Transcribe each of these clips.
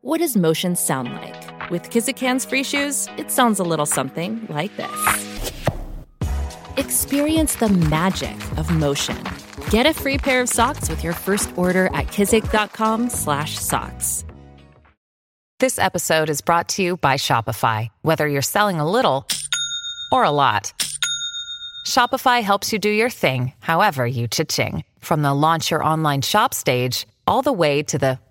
What does motion sound like? With Kizik hands free shoes, it sounds a little something like this. Experience the magic of motion. Get a free pair of socks with your first order at kizik.com/socks. This episode is brought to you by Shopify. Whether you're selling a little or a lot, Shopify helps you do your thing, however you cha-ching. From the launch your online shop stage, all the way to the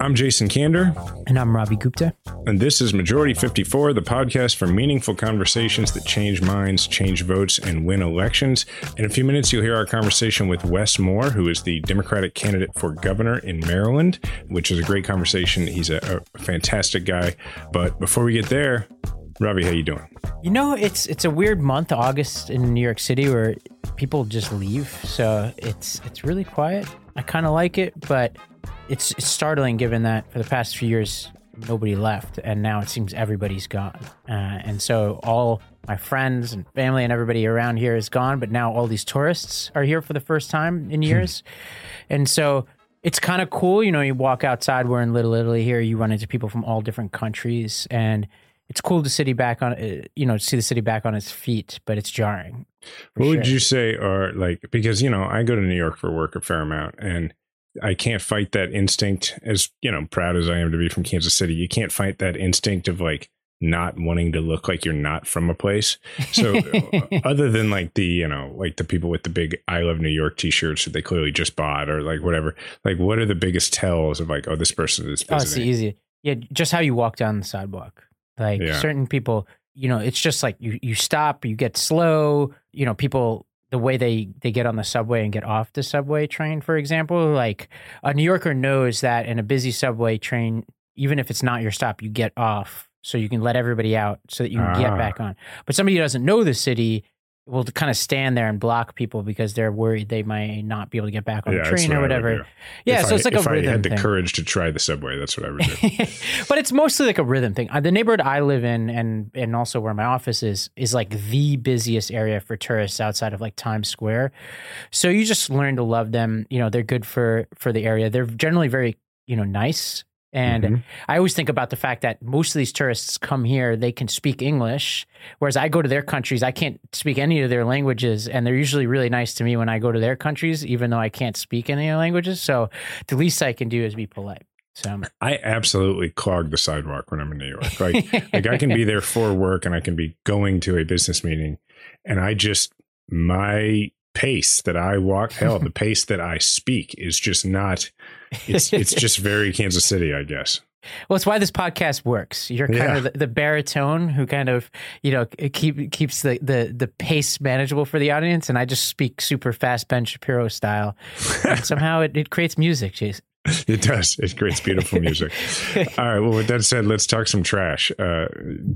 I'm Jason Kander. And I'm Ravi Gupta. And this is Majority 54, the podcast for meaningful conversations that change minds, change votes, and win elections. In a few minutes, you'll hear our conversation with Wes Moore, who is the Democratic candidate for governor in Maryland, which is a great conversation. He's a, a fantastic guy. But before we get there, Ravi, how you doing? You know, it's it's a weird month, August in New York City, where people just leave. So it's it's really quiet. I kind of like it, but it's, it's startling given that for the past few years nobody left, and now it seems everybody's gone. Uh, and so all my friends and family and everybody around here is gone, but now all these tourists are here for the first time in years, and so it's kind of cool. You know, you walk outside. We're in Little Italy here. You run into people from all different countries, and it's cool to city back on uh, you know see the city back on its feet but it's jarring what sure. would you say are like because you know i go to new york for work a fair amount and i can't fight that instinct as you know proud as i am to be from kansas city you can't fight that instinct of like not wanting to look like you're not from a place so uh, other than like the you know like the people with the big i love new york t-shirts that they clearly just bought or like whatever like what are the biggest tells of like oh this person is visiting? oh it's easy yeah just how you walk down the sidewalk like yeah. certain people, you know, it's just like you you stop, you get slow. You know, people the way they they get on the subway and get off the subway train, for example, like a New Yorker knows that in a busy subway train, even if it's not your stop, you get off so you can let everybody out so that you can get back ah. on. But somebody who doesn't know the city will kind of stand there and block people because they're worried they might not be able to get back on yeah, the train or whatever. Yeah, if so I, it's like if a rhythm I had the thing. courage to try the subway, that's what I would do. but it's mostly like a rhythm thing. Uh, the neighborhood I live in, and and also where my office is, is like the busiest area for tourists outside of like Times Square. So you just learn to love them. You know, they're good for for the area. They're generally very you know nice and mm-hmm. I always think about the fact that most of these tourists come here, they can speak English, whereas I go to their countries, I can't speak any of their languages. And they're usually really nice to me when I go to their countries, even though I can't speak any of their languages. So the least I can do is be polite. So I absolutely clog the sidewalk when I'm in New York. Like, like I can be there for work and I can be going to a business meeting, and I just my pace that I walk, hell, the pace that I speak is just not. It's it's just very Kansas City, I guess. Well, it's why this podcast works. You're kind Yeah. of the, the baritone who kind of, you know, keep keeps the, the the pace manageable for the audience, and I just speak super fast Ben Shapiro style. Somehow it, it creates music, Jason. It does. It creates beautiful music. All right. Well, with that said, let's talk some trash. Uh,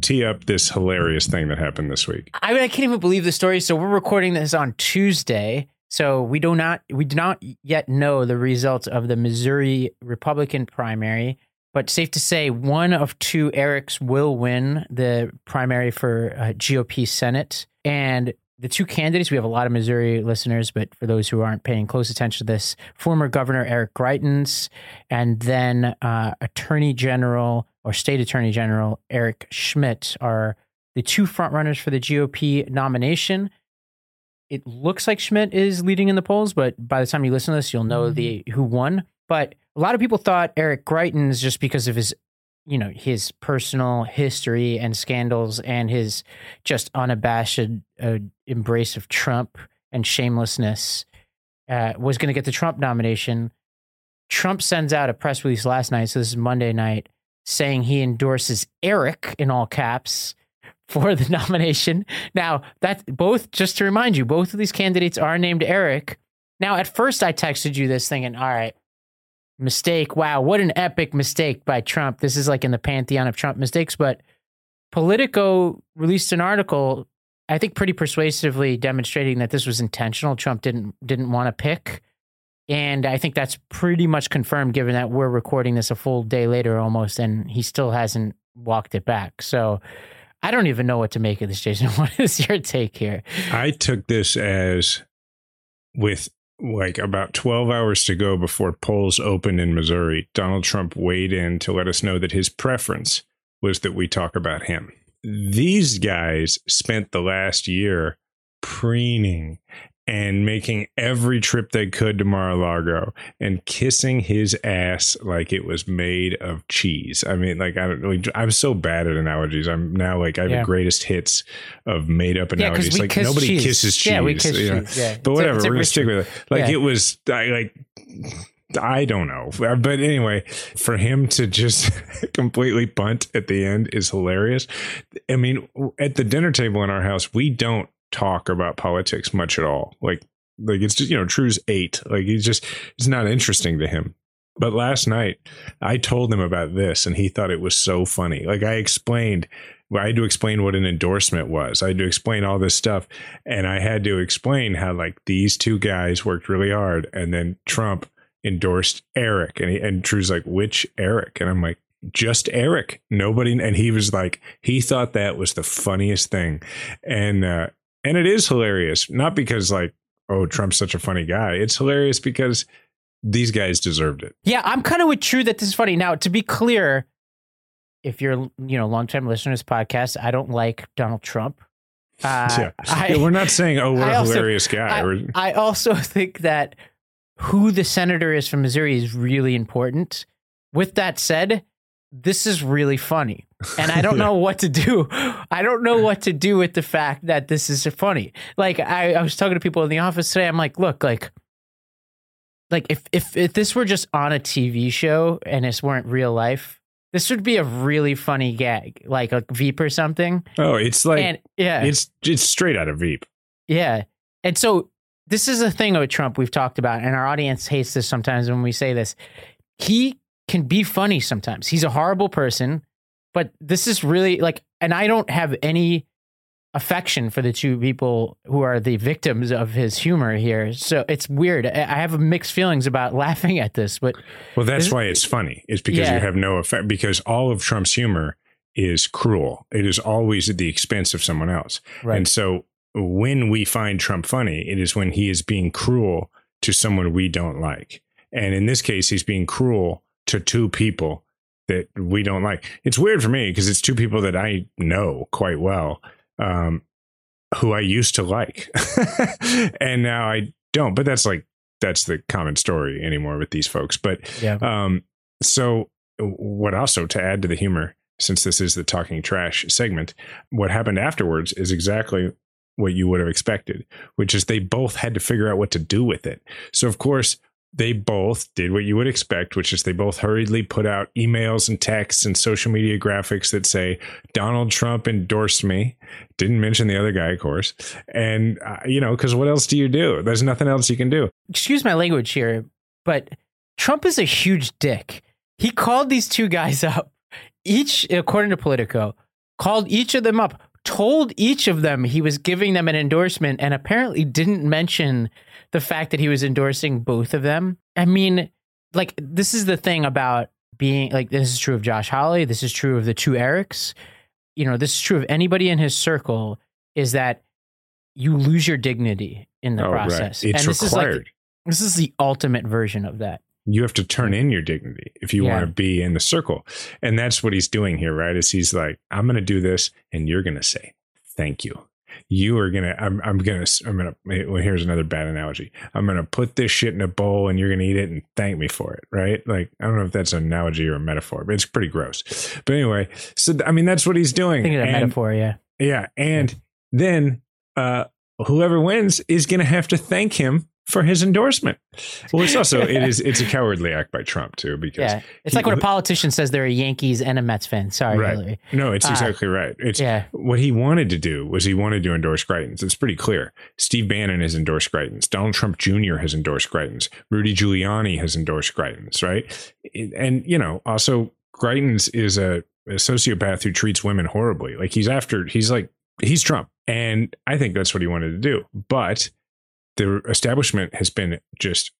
tee up this hilarious thing that happened this week. I mean, I can't even believe the story. So we're recording this on Tuesday. So we do not we do not yet know the results of the Missouri Republican primary, but safe to say one of two Erics will win the primary for uh, GOP Senate. And the two candidates, we have a lot of Missouri listeners, but for those who aren't paying close attention to this, former Governor Eric Greitens and then uh, Attorney General or State Attorney General Eric Schmitt are the two frontrunners for the GOP nomination. It looks like Schmitt is leading in the polls, but by the time you listen to this, you'll know the who won. But a lot of people thought Eric Greitens just because of his, you know, his personal history and scandals and his just unabashed uh, embrace of Trump and shamelessness uh, was going to get the Trump nomination. Trump sends out a press release last night, so this is Monday night, saying he endorses Eric in all caps for the nomination. Now, that both just to remind you, both of these candidates are named Eric. Now, at first I texted you this thinking, all right, mistake. Wow, what an epic mistake by Trump. This is like in the pantheon of Trump mistakes, but Politico released an article I think pretty persuasively demonstrating that this was intentional. Trump didn't didn't want to pick. And I think that's pretty much confirmed given that we're recording this a full day later almost and he still hasn't walked it back. So I don't even know what to make of this, Jason. What is your take here? I took this as with like about 12 hours to go before polls opened in Missouri, Donald Trump weighed in to let us know that his preference was that we talk about him. These guys spent the last year preening and making every trip they could to Mar-a-Lago and kissing his ass like it was made of cheese. I mean, like I don't really. I'm so bad at analogies. I'm now like I have Yeah. the greatest hits of made up Yeah, analogies. we like kiss nobody cheese. kisses cheese. Yeah, we kiss you know? cheese, yeah. But It's whatever, a we're gonna stick with it. Like Yeah. it was. I like. I don't know. But anyway, for him to just completely bunt at the end is hilarious. I mean, at the dinner table in our house, we don't talk about politics much at all. Like, like it's just, you know, True's eight. Like he's just, it's not interesting to him. But last night, I told him about this and he thought it was so funny. Like I explained, I had to explain what an endorsement was. I had to explain all this stuff. And I had to explain how like these two guys worked really hard and then Trump endorsed Eric and he, and True's like, which Eric? And I'm like, just Eric. Nobody. And he was like, he thought that was the funniest thing. And, uh, and it is hilarious, not because like, oh, Trump's such a funny guy. It's hilarious because these guys deserved it. Yeah, I'm kind of with True that this is funny. Now, to be clear, if you're you know longtime listener to this podcast, I don't like Donald Trump. Uh, yeah. I- we're not saying, oh, I a also- hilarious guy. I, I also think that who the senator is from Missouri is really important. With that said, this is really funny. And I don't Yeah. know what to do. I don't know what to do with the fact that this is funny. Like I, I was talking to people in the office today. I'm like, look, like like if if if this were just on a TV show and this weren't real life, this would be a really funny gag, like a Veep or something. oh, it's like, and yeah, it's, it's straight out of Veep. yeah. And so this is a thing with Trump we've talked about, and our audience hates this sometimes when we say this. He can be funny sometimes. He's a horrible person, but this is really like, and I don't have any affection for the two people who are the victims of his humor here. So it's weird. I have mixed feelings about laughing at this, but Well, that's Is- why it's funny. It's because Yeah. you have no effect. Because all of Trump's humor is cruel. It is always at the expense of someone else. right. And so when we find Trump funny, it is when he is being cruel to someone we don't like. And in this case, he's being cruel to two people that we don't like. It's weird for me because it's two people that I know quite well, um, who I used to like. and now I don't. But that's like, that's the common story anymore with these folks. But yeah. um, so what also to add to the humor, since this is the talking trash segment, what happened afterwards is exactly what you would have expected, which is they both had to figure out what to do with it. So of course, they both did what you would expect, which is they both hurriedly put out emails and texts and social media graphics that say Donald Trump endorsed me. Didn't mention the other guy, of course. And, uh, you know, because what else do you do? There's nothing else you can do. Excuse my language here, but Trump is a huge dick. He called these two guys up, each, according to Politico, called each of them up, told each of them he was giving them an endorsement, and apparently didn't mention the fact that he was endorsing both of them. I mean, like, this is the thing about being like, this is true of Josh Hawley. This is true of the two Erics. You know, this is true of anybody in his circle is that you lose your dignity in the Oh, right. process. It's and this is like, this is the ultimate version of that. You have to turn in your dignity if you Yeah. want to be in the circle. And that's what he's doing here, right? Is he's like, I'm going to do this and you're going to say, thank you. You are going to, I'm, to, I'm going to, well, here's another bad analogy. I'm going to put this shit in a bowl and you're going to eat it and thank me for it, right? Like, I don't know if that's an analogy or a metaphor, but it's pretty gross. But anyway, so, I mean, that's what he's doing. Thinking of that And- metaphor, yeah. yeah. And then, uh, whoever wins is going to have to thank him for his endorsement. Well, it's also it is it's a cowardly act by Trump too because Yeah. It's he- like when a politician says they're a Yankees and a Mets fan. Sorry, right. Hillary. No, it's Ah. exactly right. It's Yeah. what he wanted to do was he wanted to endorse Greitens. It's pretty clear. Steve Bannon has endorsed Greitens. Donald Trump Jr. has endorsed Greitens. Rudy Giuliani has endorsed Greitens. Right, and you know also Greitens is a, a sociopath who treats women horribly. Like he's after he's like he's Trump, and I think that's what he wanted to do. But the establishment has been just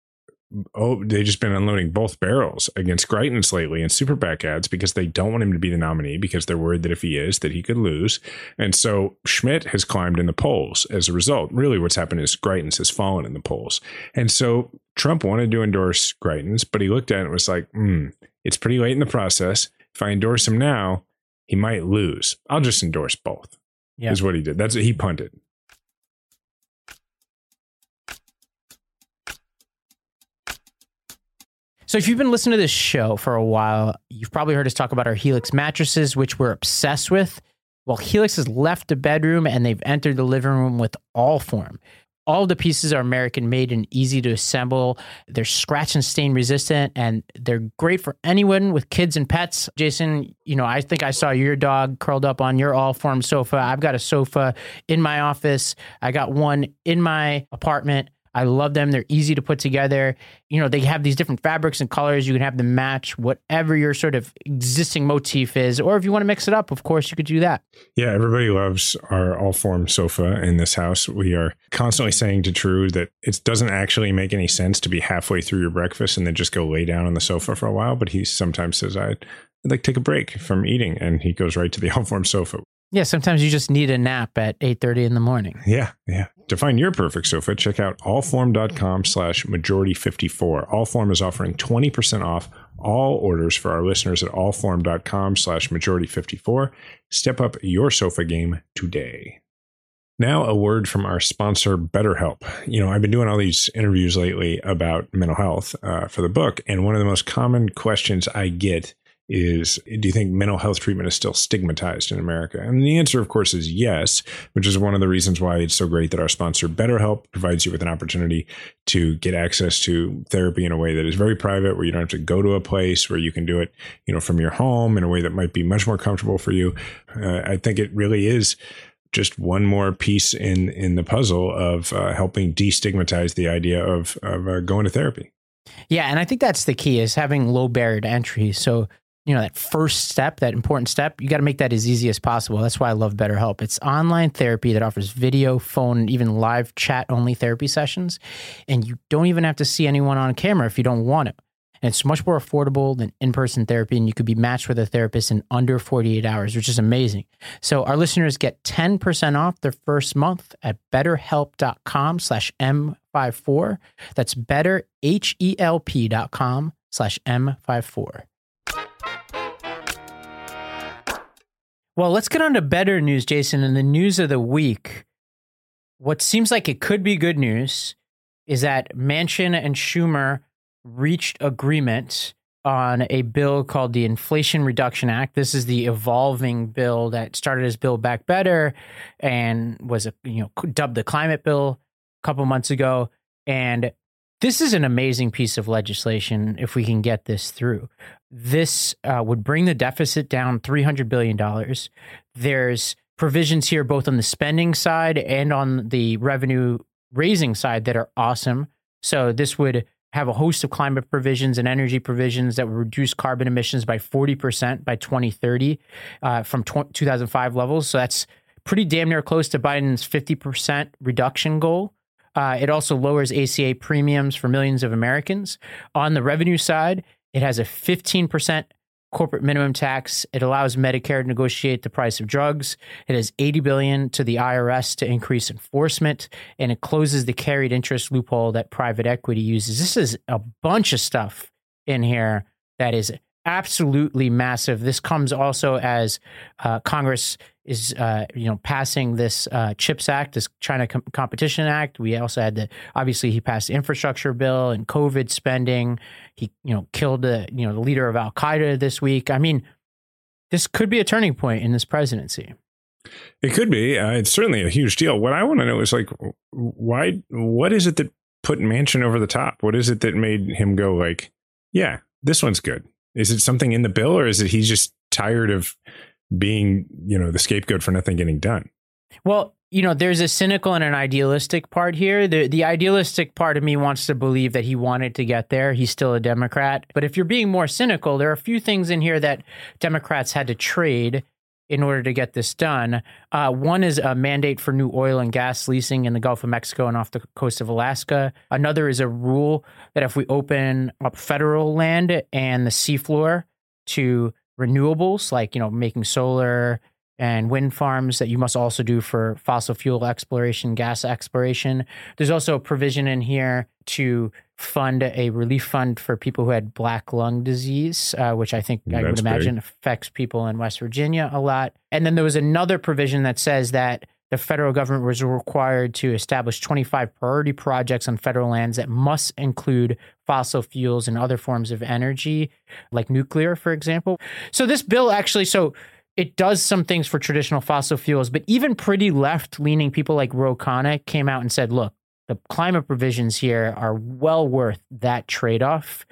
oh they've just been unloading both barrels against Greitens lately in super PAC ads because they don't want him to be the nominee because they're worried that if he is that he could lose. And so Schmitt has climbed in the polls as a result. Really what's happened is Greitens has fallen in the polls. And so Trump wanted to endorse Greitens but he looked at it and was like hmm it's pretty late in the process. If I endorse him now he might lose. I'll just endorse both Yeah. is what he did. That's what he punted So if you've been listening to this show for a while, you've probably heard us talk about our Helix mattresses, which we're obsessed with. Well, Helix has left the bedroom and they've entered the living room with Allform. All the pieces are American made and easy to assemble. They're scratch and stain resistant and they're great for anyone with kids and pets. Jason, you know, I think I saw your dog curled up on your Allform sofa. I've got a sofa in my office. I got one in my apartment. I love them. They're easy to put together. You know, they have these different fabrics and colors. You can have them match whatever your sort of existing motif is. Or if you want to mix it up, of course, you could do that. Yeah, everybody loves our Allform sofa in this house. We are constantly saying to True that it doesn't actually make any sense to be halfway through your breakfast and then just go lay down on the sofa for a while. But he sometimes says, I'd like take a break from eating. And he goes right to the Allform sofa. Yeah, sometimes you just need a nap at 8.30 in the morning. Yeah, yeah. To find your perfect sofa, check out allform.com slash majority 54. Allform is offering 20% off all orders for our listeners at allform.com slash majority 54. Step up your sofa game today. Now, a word from our sponsor, BetterHelp. You know, I've been doing all these interviews lately about mental health uh, for the book, and one of the most common questions I get is do you think mental health treatment is still stigmatized in America? And the answer, of course, is yes, which is one of the reasons why it's so great that our sponsor, BetterHelp, provides you with an opportunity to get access to therapy in a way that is very private, where you don't have to go to a place, where you can do it, you know, from your home in a way that might be much more comfortable for you. Uh, I think it really is just one more piece in in the puzzle of uh, helping destigmatize the idea of of uh, going to therapy. Yeah, and I think that's the key is having low barrier to entry. So, you know, that first step, that important step, you got to make that as easy as possible. That's why I love BetterHelp. It's online therapy that offers video, phone, even live chat only therapy sessions. And you don't even have to see anyone on camera if you don't want to And it's much more affordable than in person therapy. And you could be matched with a therapist in under 48 hours, which is amazing. So our listeners get 10% off their first month at betterhelp.com slash M54. That's betterhelp.com slash M54. Well, let's get on to better news, Jason. And the news of the week, what seems like it could be good news is that Manchin and Schumer reached agreement on a bill called the Inflation Reduction Act. This is the evolving bill that started as Build Back Better and was a, you know dubbed the climate bill a couple months ago. And this is an amazing piece of legislation if we can get this through. This uh, would bring the deficit down $300 billion. There's provisions here both on the spending side and on the revenue raising side that are awesome. So this would have a host of climate provisions and energy provisions that would reduce carbon emissions by 40% by 2030 uh, from 2005 levels. So that's pretty damn near close to Biden's 50% reduction goal. Uh, it also lowers ACA premiums for millions of Americans. On the revenue side, it has a 15% corporate minimum tax. It allows Medicare to negotiate the price of drugs. It has 80 billion to the IRS to increase enforcement and it closes the carried interest loophole that private equity uses. This is a bunch of stuff in here that is absolutely massive. This comes also as uh, Congress is, uh, you know, passing this uh, CHIPS Act, this China Com- Competition Act. We also had the obviously he passed the infrastructure bill and COVID spending. He, you know, killed the you know the leader of Al Qaeda this week. I mean, this could be a turning point in this presidency. It could be. Uh, it's certainly a huge deal. What I want to know is like, why? What is it that put Manchin over the top? What is it that made him go like, yeah, this one's good? Is it something in the bill, or is it he's just tired of being, you know, the scapegoat for nothing getting done? Well, you know, there's a cynical and an idealistic part here. The the idealistic part of me wants to believe that he wanted to get there. He's still a Democrat. But if you're being more cynical, there are a few things in here that Democrats had to trade in order to get this done. Uh, one is a mandate for new oil and gas leasing in the Gulf of Mexico and off the coast of Alaska. Another is a rule that if we open up federal land and the seafloor to renewables, like you know making solar and wind farms that you must also do for fossil fuel exploration, gas exploration. There's also a provision in here to fund a relief fund for people who had black lung disease, uh, which I think That's I would imagine big. affects people in West Virginia a lot. And then there was another provision that says that the federal government was required to establish 25 priority projects on federal lands that must include fossil fuels and other forms of energy, like nuclear, for example. So this bill actually, so it does some things for traditional fossil fuels, but even pretty left leaning people like Ro Khanna came out and said, look, the climate provisions here are well worth that trade off.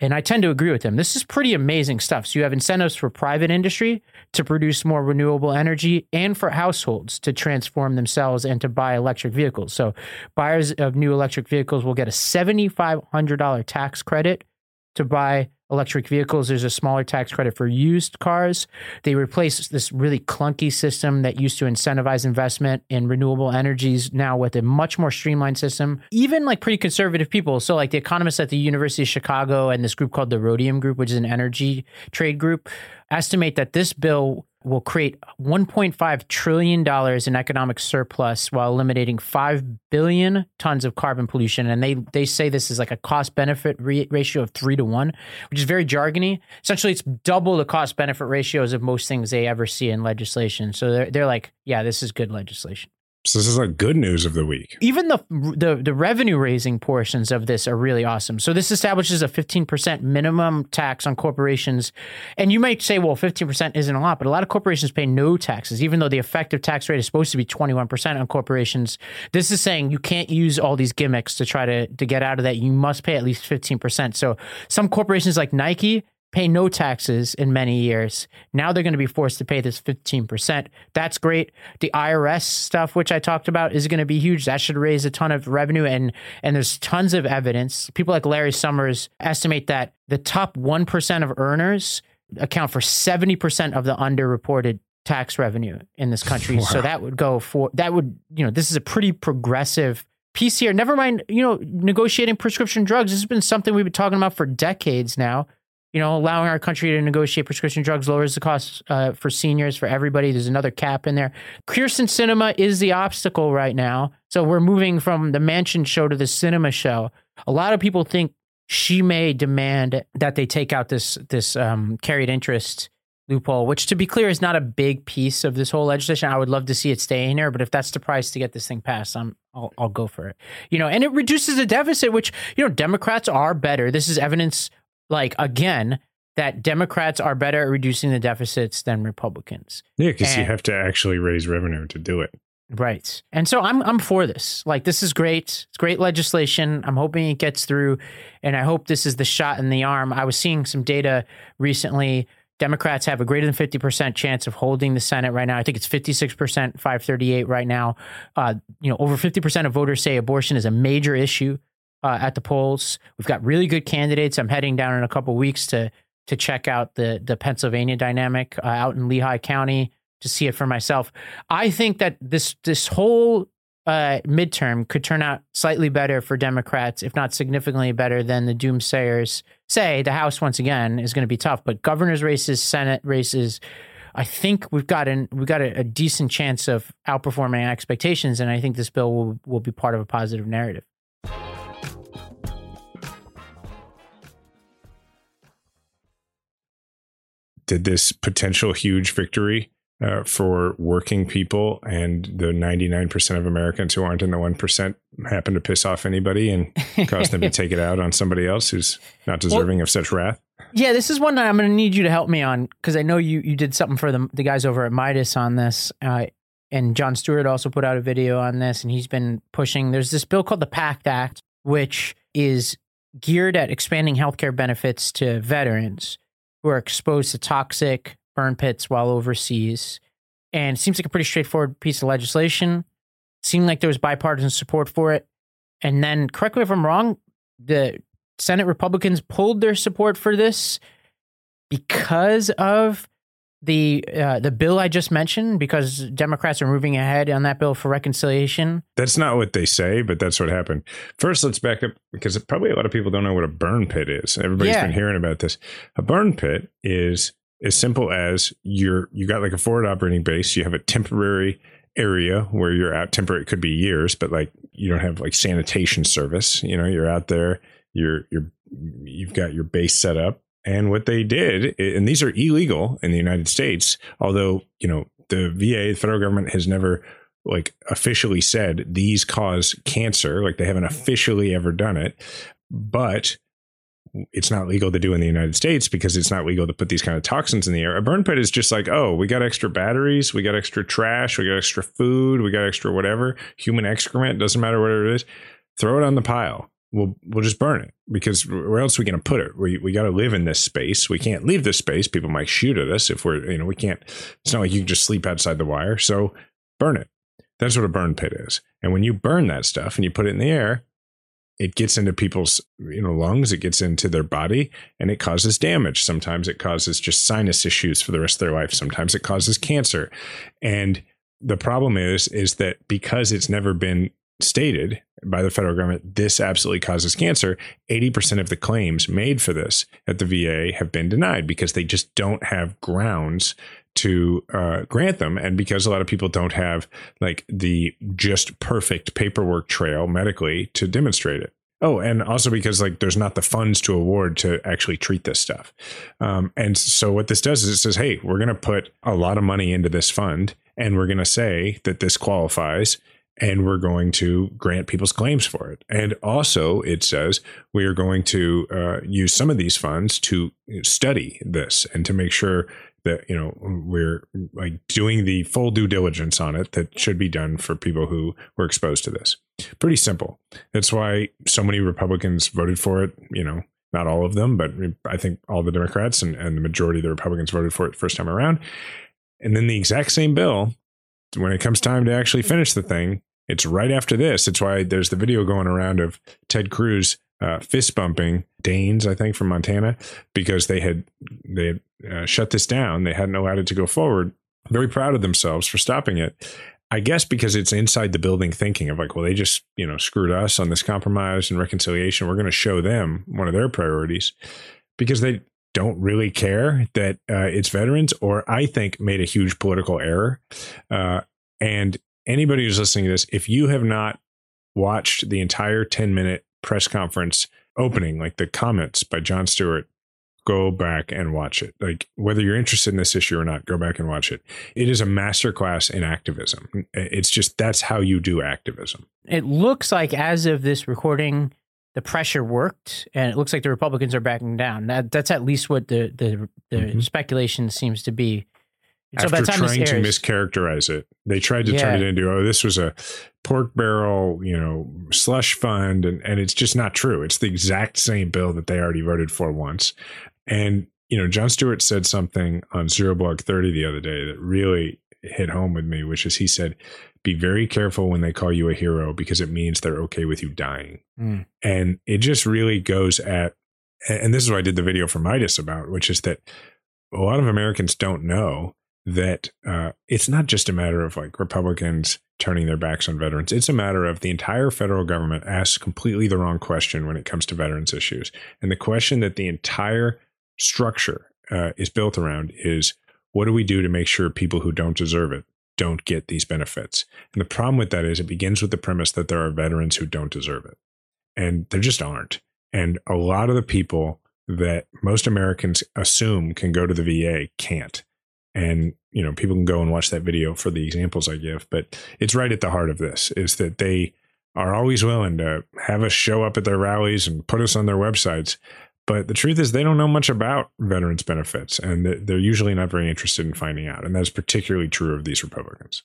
And I tend to agree with him. This is pretty amazing stuff. So you have incentives for private industry to produce more renewable energy and for households to transform themselves and to buy electric vehicles. So buyers of new electric vehicles will get a $7,500 tax credit to buy electric vehicles. There's a smaller tax credit for used cars. They replace this really clunky system that used to incentivize investment in renewable energies now with a much more streamlined system. Even like pretty conservative people, so like the economists at the University of Chicago and this group called the Rhodium Group, which is an energy trade group, estimate that this bill will create $1.5 trillion in economic surplus while eliminating 5 billion tons of carbon pollution. And they, they say this is like a cost benefit re- ratio of three to one, which is very jargony. Essentially, it's double the cost benefit ratios of most things they ever see in legislation. So they're, they're like, yeah, this is good legislation. So this is like good news of the week. Even the the the revenue raising portions of this are really awesome. So this establishes a 15% minimum tax on corporations. And you might say, well, 15% isn't a lot, but a lot of corporations pay no taxes, even though the effective tax rate is supposed to be 21% on corporations. This is saying you can't use all these gimmicks to try to, to get out of that. You must pay at least 15%. So some corporations like Nike pay no taxes in many years. Now they're going to be forced to pay this 15%. That's great. The IRS stuff, which I talked about, is going to be huge. That should raise a ton of revenue. And, and there's tons of evidence. People like Larry Summers estimate that the top 1% of earners account for 70% of the underreported tax revenue in this country. Wow. So that would go for, that would, you know, this is a pretty progressive piece here. Never mind, you know, negotiating prescription drugs. This has been something we've been talking about for decades now you know, allowing our country to negotiate prescription drugs lowers the cost uh, for seniors, for everybody. There's another cap in there. Kyrsten Sinema is the obstacle right now. So we're moving from the Manchin show to the Sinema show. A lot of people think she may demand that they take out this this um, carried interest loophole, which, to be clear, is not a big piece of this whole legislation. I would love to see it stay in here, but if that's the price to get this thing passed, I'm I'll, I'll go for it. You know, and it reduces the deficit, which you know Democrats are better. This is evidence like again that Democrats are better at reducing the deficits than Republicans. Yeah, because you have to actually raise revenue to do it. Right. And so I'm I'm for this. Like this is great. It's great legislation. I'm hoping it gets through and I hope this is the shot in the arm. I was seeing some data recently. Democrats have a greater than 50% chance of holding the Senate right now. I think it's 56%, 538 right now. Uh, you know, over 50% of voters say abortion is a major issue uh, at the polls. We've got really good candidates. I'm heading down in a couple weeks to to check out the the Pennsylvania dynamic uh, out in Lehigh County to see it for myself. I think that this this whole uh, midterm could turn out slightly better for Democrats, if not significantly better than the doomsayers say. The House once again is going to be tough, but governor's races, Senate races. I think we've got an we've got a, a decent chance of outperforming expectations, and I think this bill will will be part of a positive narrative. Did this potential huge victory uh, for working people and the 99% of Americans who aren't in the 1% happen to piss off anybody and cause them to take it out on somebody else who's not deserving of such wrath? Yeah, this is one that I'm going to need you to help me on because I know you you did something for the the guys over at Meidas on this, uh, and Jon Stewart also put out a video on this, and he's been pushing. There's this bill called the PACT Act, which is geared at expanding healthcare benefits to veterans who are exposed to toxic burn pits while overseas, and seems like a pretty straightforward piece of legislation. Seemed like there was bipartisan support for it, and then correct me if I'm wrong. The Senate Republicans pulled their support for this because of the uh, the bill I just mentioned. Because Democrats are moving ahead on that bill for reconciliation. That's not what they say, but that's what happened. First, let's back up because probably a lot of people don't know what a burn pit is. Everybody's Yeah. been hearing about this. A burn pit is as simple as you're you got like a forward operating base. You have a temporary area where you're out. Temporary it could be years, but like you don't have like sanitation service. You know, you're out there. You're you're you've got your base set up. And what they did, and these are illegal in the United States, although you know the VA, the federal government, has never like officially said these cause cancer like they haven't officially ever done it but it's not legal to do in the United States because it's not legal to put these kind of toxins in the air. A burn pit is just like, oh, we got extra batteries, we got extra trash, we got extra food, we got extra whatever, human excrement, doesn't matter what it is. Throw it on the pile. We'll we'll just burn it because where else are we going to put it? We we got to live in this space. We can't leave this space. People might shoot at us if we're you know we can't. It's not like you can just sleep outside the wire. So burn it. That's what a burn pit is. And when you burn that stuff and you put it in the air, it gets into people's you know lungs, it gets into their body, and it causes damage. Sometimes it causes just sinus issues for the rest of their life. Sometimes it causes cancer. And the problem is is that because it's never been stated by the federal government this absolutely causes cancer. 80% of the claims made for this at the VA have been denied because they just don't have grounds to uh, grant them. And because a lot of people don't have like the just perfect paperwork trail medically to demonstrate it. Oh and also because like there's not the funds to award to actually treat this stuff. Um, and so what this does is it says hey we're going to put a lot of money into this fund and we're going to say that this qualifies and we're going to grant people's claims for it. And also, it says we are going to uh, use some of these funds to study this and to make sure that you know we're like doing the full due diligence on it that should be done for people who were exposed to this. Pretty simple. That's why so many Republicans voted for it. You know, not all of them, but I think all the Democrats and, and the majority of the Republicans voted for it the first time around. And then the exact same bill when it comes time to actually finish the thing, it's right after this. It's why there's the video going around of Ted Cruz uh, fist bumping Daines, I think, from Montana, because they had they had uh, shut this down. They hadn't allowed it to go forward. Very proud of themselves for stopping it. I guess because it's inside the building thinking of like, well, they just you know screwed us on this compromise and reconciliation. We're going to show them one of their priorities because they don't really care that uh, it's veterans, or I think made a huge political error. Uh, and anybody who's listening to this, if you have not watched the entire 10 minute press conference opening, like the comments by Jon Stewart, go back and watch it. Like whether you're interested in this issue or not, go back and watch it. It is a masterclass in activism. It's just that's how you do activism. It looks like as of this recording, the pressure worked, and it looks like the Republicans are backing down. That, that's at least what the the, the mm-hmm. speculation seems to be. So After trying to mischaracterize it, they tried to yeah. turn it into, oh, this was a pork barrel, you know, slush fund, and, and it's just not true. It's the exact same bill that they already voted for once. And, you know, Jon Stewart said something on Zero Blog 30 the other day that really hit home with me, which is he said, be very careful when they call you a hero because it means they're okay with you dying. Mm. And it just really goes at, and this is what I did the video for Meidas about, which is that a lot of Americans don't know that uh, it's not just a matter of like Republicans turning their backs on veterans. It's a matter of the entire federal government asks completely the wrong question when it comes to veterans issues. And the question that the entire structure uh, is built around is what do we do to make sure people who don't deserve it don't get these benefits? And the problem with that is it begins with the premise that there are veterans who don't deserve it. And there just aren't. And a lot of the people that most Americans assume can go to the VA can't. And, you know, people can go and watch that video for the examples I give, but it's right at the heart of this is that they are always willing to have us show up at their rallies and put us on their websites. But the truth is, they don't know much about veterans benefits, and they're usually not very interested in finding out. And that's particularly true of these Republicans.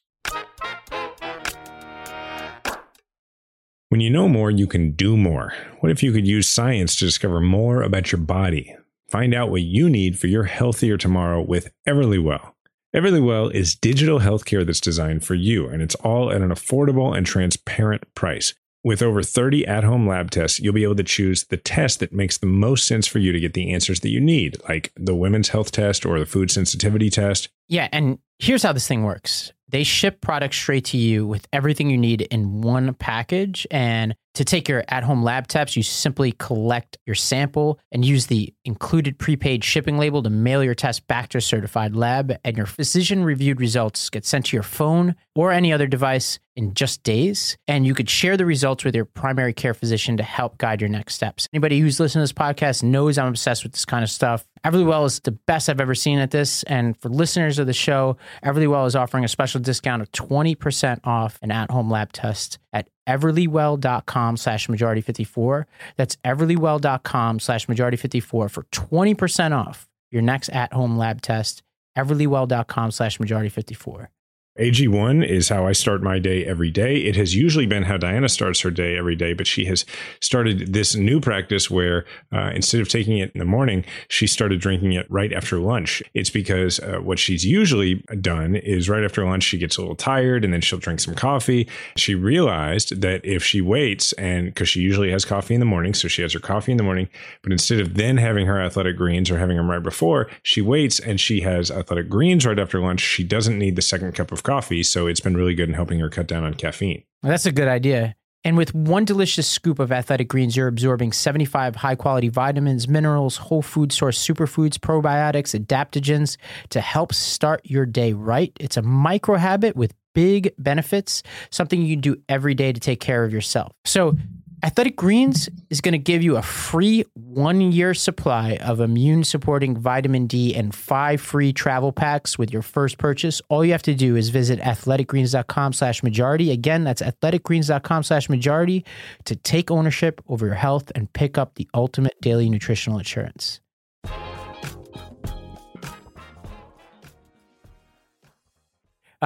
When you know more, you can do more. What if you could use science to discover more about your body? Find out what you need for your healthier tomorrow with Everlywell. Everlywell is digital healthcare that's designed for you, and it's all at an affordable and transparent price. With over 30 at home lab tests, you'll be able to choose the test that makes the most sense for you to get the answers that you need, like the women's health test or the food sensitivity test. Yeah. And here's how this thing works they ship products straight to you with everything you need in one package. And to take your at home lab tests, you simply collect your sample and use the included prepaid shipping label to mail your test back to a certified lab. And your physician reviewed results get sent to your phone or any other device in just days. And you could share the results with your primary care physician to help guide your next steps. Anybody who's listening to this podcast knows I'm obsessed with this kind of stuff. Everlywell is the best I've ever seen at this. And for listeners of the show, Everlywell is offering a special discount of 20% off an at home lab test at everlywell.com slash majority 54. That's everlywell.com slash majority 54 for 20% off your next at home lab test. everlywell.com slash majority 54. AG1 is how I start my day every day. It has usually been how Diana starts her day every day, but she has started this new practice where uh, instead of taking it in the morning, she started drinking it right after lunch. It's because uh, what she's usually done is right after lunch, she gets a little tired and then she'll drink some coffee. She realized that if she waits, and because she usually has coffee in the morning, so she has her coffee in the morning, but instead of then having her athletic greens or having them right before, she waits and she has athletic greens right after lunch. She doesn't need the second cup of coffee. So it's been really good in helping her cut down on caffeine. Well, that's a good idea. And with one delicious scoop of athletic greens, you're absorbing 75 high quality vitamins, minerals, whole food source superfoods, probiotics, adaptogens to help start your day right. It's a micro habit with big benefits, something you can do every day to take care of yourself. So Athletic Greens is going to give you a free one year supply of immune supporting vitamin D and five free travel packs with your first purchase. All you have to do is visit athleticgreens.com slash majority. Again, that's athleticgreens.com slash majority to take ownership over your health and pick up the ultimate daily nutritional insurance.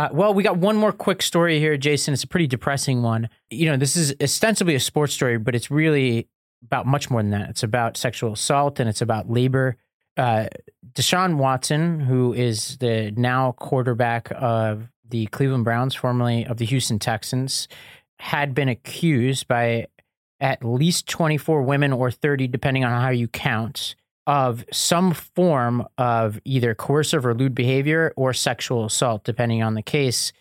Uh, well, we got one more quick story here, Jason. It's a pretty depressing one. You know, this is ostensibly a sports story, but it's really about much more than that. It's about sexual assault and it's about labor. Uh, Deshaun Watson, who is the now quarterback of the Cleveland Browns, formerly of the Houston Texans, had been accused by at least 24 women or 30, depending on how you count, of some form of either coercive or lewd behavior or sexual assault, depending on the case.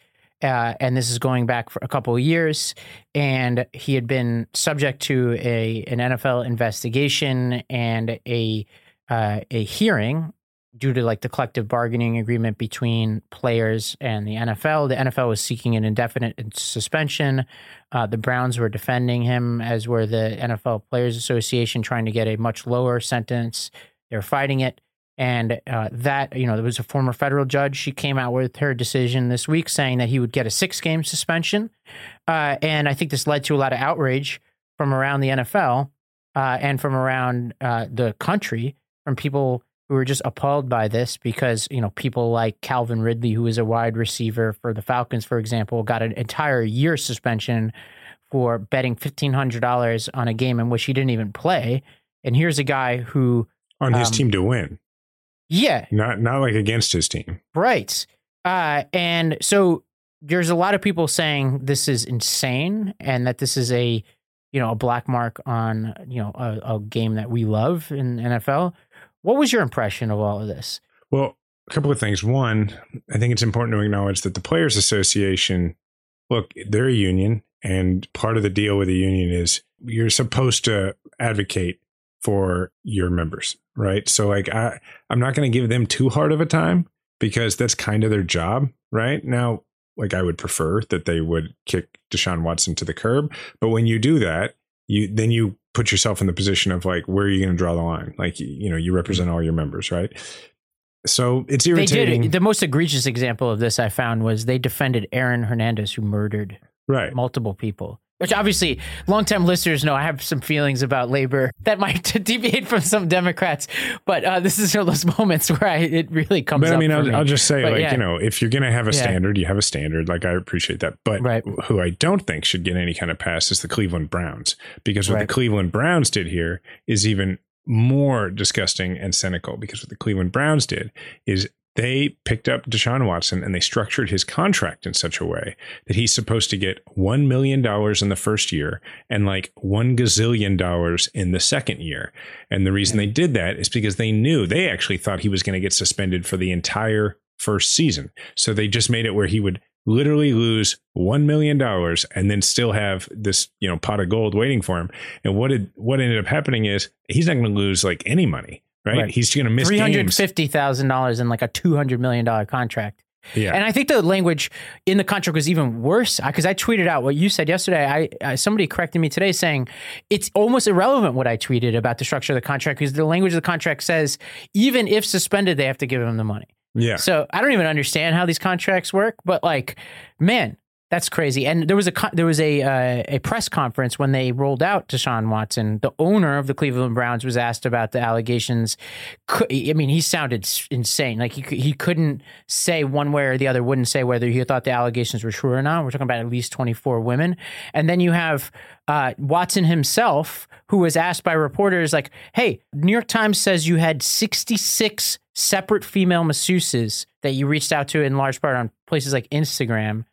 Uh, and this is going back for a couple of years. And he had been subject to a an NFL investigation and a uh, a hearing due to like the collective bargaining agreement between players and the NFL. The NFL was seeking an indefinite suspension. Uh, the Browns were defending him, as were the NFL Players Association, trying to get a much lower sentence. They're fighting it. And uh, that, you know, there was a former federal judge. She came out with her decision this week saying that he would get a six game suspension. Uh, and I think this led to a lot of outrage from around the NFL uh, and from around uh, the country from people who were just appalled by this because you know people like Calvin Ridley, who is a wide receiver for the Falcons, for example, got an entire year suspension for betting fifteen hundred dollars on a game in which he didn't even play. And here's a guy who on his um, team to win, yeah, not not like against his team. right. Uh, and so there's a lot of people saying this is insane and that this is a you know a black mark on you know a, a game that we love in NFL. What was your impression of all of this? Well, a couple of things. One, I think it's important to acknowledge that the Players Association, look, they're a union, and part of the deal with the union is you're supposed to advocate for your members, right? So, like, I, I'm not going to give them too hard of a time because that's kind of their job, right? Now, like, I would prefer that they would kick Deshaun Watson to the curb, but when you do that, you then you put yourself in the position of like where are you going to draw the line like you know you represent all your members right so it's They irritating did. The most egregious example of this I found was they defended Aaron Hernandez, who murdered right multiple people. Which obviously, longtime listeners know I have some feelings about labor that might deviate from some Democrats, but uh, this is one of those moments where I, it really comes. but i mean I'll, me. I'll just say But like yeah. you know if you're going to have a Yeah. standard you have a standard like i appreciate that but Right. who i don't think should get any kind of pass is the cleveland browns because what Right. the cleveland browns did here is even more disgusting and cynical because what the cleveland browns did is they picked up Deshaun Watson and they structured his contract in such a way that he's supposed to get $1 million in the first year and like $1 gazillion dollars in the second year. And the reason they did that is because they knew they actually thought he was going to get suspended for the entire first season. So they just made it where he would literally lose $1 million and then still have this, you know, pot of gold waiting for him. And what did, what ended up happening is he's not going to lose like any money, right? Right. He's going to miss three hundred fifty thousand dollars in like a two hundred million dollar contract. Yeah. And I think the language in the contract was even worse because I tweeted out what you said yesterday. I, I somebody corrected me today saying it's almost irrelevant what I tweeted about the structure of the contract because the language of the contract says even if suspended, they have to give him the money. yeah. So I don't even understand how these contracts work, but like, man, that's crazy. And there was a there was a uh, a press conference when they rolled out Deshaun Watson. The owner of the Cleveland Browns was asked about the allegations. I mean, he sounded insane. Like he he couldn't say one way or the other. Wouldn't say whether he thought the allegations were true or not. We're talking about at least twenty four women, and then you have uh, Watson himself, who was asked by reporters, like, "Hey, New York Times says you had sixty six separate female masseuses that you reached out to in large part on places like Instagram.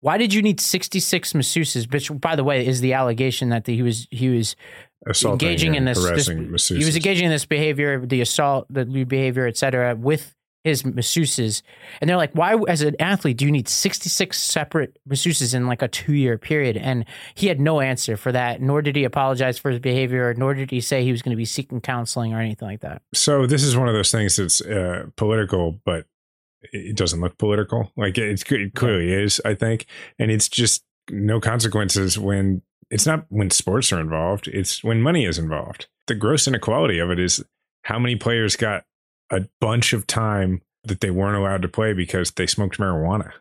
Why did you need 66 masseuses? Which, by the way, is the allegation that he was he was Assaulting engaging in this, this he was engaging in this behavior, the assault, the lewd behavior, et cetera, with his masseuses. And they're like, why, as an athlete, do you need 66 separate masseuses in like a two year period? And he had no answer for that, nor did he apologize for his behavior, nor did he say he was going to be seeking counseling or anything like that. So this is one of those things that's uh, political, but it doesn't look political. Like it's it clearly is, I think, and it's just no consequences when it's not when sports are involved. It's when money is involved. The gross inequality of it is how many players got a bunch of time that they weren't allowed to play because they smoked marijuana.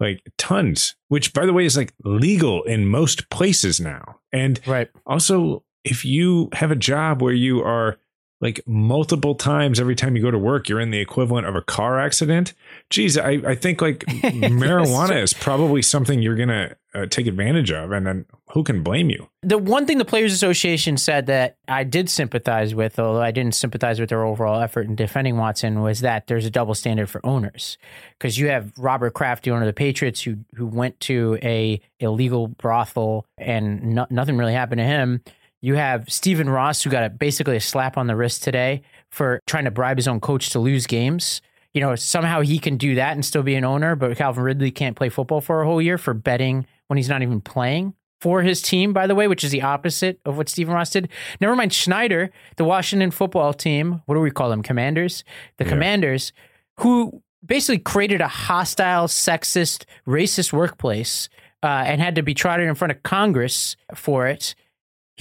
Like tons, which by the way is like legal in most places now. And Right. also, if you have a job where you are like multiple times every time you go to work, you're in the equivalent of a car accident. Geez, I, I think like marijuana is probably something you're going to uh, take advantage of. And then who can blame you? The one thing the Players Association said that I did sympathize with, although I didn't sympathize with their overall effort in defending Watson, was that there's a double standard for owners. Because you have Robert Kraft, the owner of the Patriots, who who went to a illegal brothel and no, nothing really happened to him. You have Stephen Ross, who got a, basically a slap on the wrist today for trying to bribe his own coach to lose games. You know, somehow he can do that and still be an owner, but Calvin Ridley can't play football for a whole year for betting when he's not even playing for his team, by the way, which is the opposite of what Stephen Ross did. Never mind Snyder, the Washington football team. What do we call them? Commanders. The Yeah. Commanders, who basically created a hostile, sexist, racist workplace uh, and had to be trotted in front of Congress for it.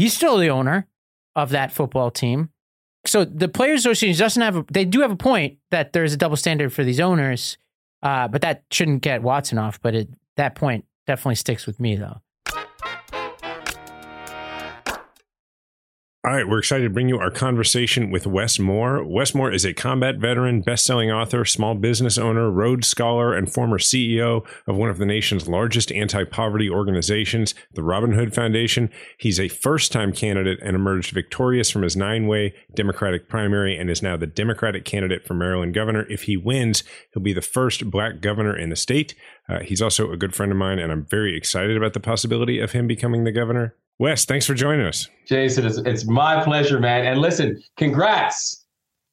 He's still the owner of that football team. So the Players Association doesn't have a, they do have a point that there's a double standard for these owners, uh, but that shouldn't get Watson off. But it, that point definitely sticks with me, though. All right, we're excited to bring you our conversation with Wes Moore. Wes Moore is a combat veteran, best-selling author, small business owner, Rhodes Scholar, and former CEO of one of the nation's largest anti-poverty organizations, the Robin Hood Foundation. He's a first-time candidate and emerged victorious from his nine-way Democratic primary and is now the Democratic candidate for Maryland governor. If he wins, he'll be the first black governor in the state. Uh, he's also a good friend of mine, and I'm very excited about the possibility of him becoming the governor. Wes, thanks for joining us. Jason, it's, it's my pleasure, man. And listen, congrats.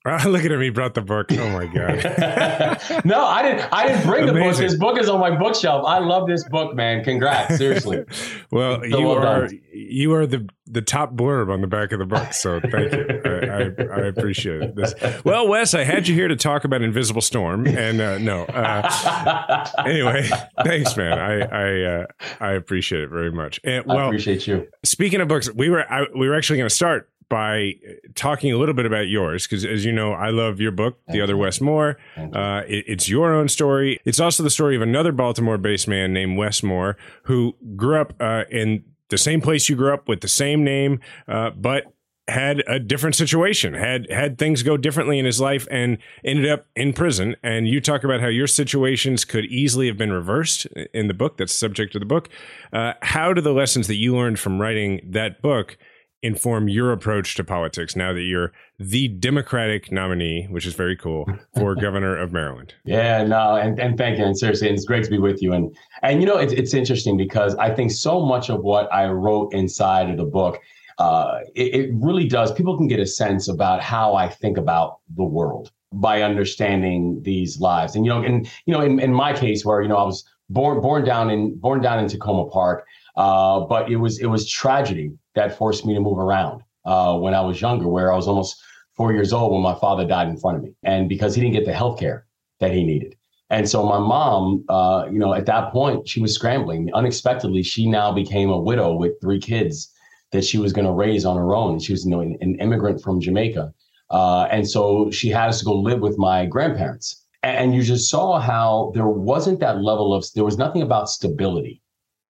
look at him. He brought the book. Oh my God. no, I didn't I didn't bring Amazing. the book. This book is on my bookshelf. I love this book, man. Congrats. Seriously. well, so you well are done. you are the the top blurb on the back of the book. So thank you. I, I, I, appreciate. This, well, Wes, I had you here to talk about Invisible Storm, and uh, no. Uh, anyway, thanks, man. I I uh, I appreciate it very much. And well, I appreciate you. Speaking of books, we were I, we were actually going to start by talking a little bit about yours because as you know i love your book Thank the other wes moore uh, it, it's your own story it's also the story of another baltimore based man named wes moore who grew up uh, in the same place you grew up with the same name, uh, but had a different situation, had had things go differently in his life, and ended up in prison. And you talk about how your situations could easily have been reversed in the book. That's the subject of the book. Uh, how do the lessons that you learned from writing that book inform your approach to politics now that you're the Democratic nominee, which is very cool, for governor of Maryland. Yeah, no, and, and thank you. And seriously, and it's great to be with you. And and you know, it's it's interesting because I think so much of what I wrote inside of the book, uh, it, it really does. People can get a sense about how I think about the world by understanding these lives. And you know, and you know, in, in my case, where you know I was born born down in born down in Takoma Park, uh, but it was it was tragedy that forced me to move around uh, when I was younger, where I was almost four years old when my father died in front of me, and because he didn't get the health care that he needed. And so my mom, uh, you know, at that point, she was scrambling. Unexpectedly, she now became a widow with three kids that she was going to raise on her own. She was you know, an, an immigrant from Jamaica. Uh, and so she had us to go live with my grandparents. And you just saw how there wasn't that level of, there was nothing about stability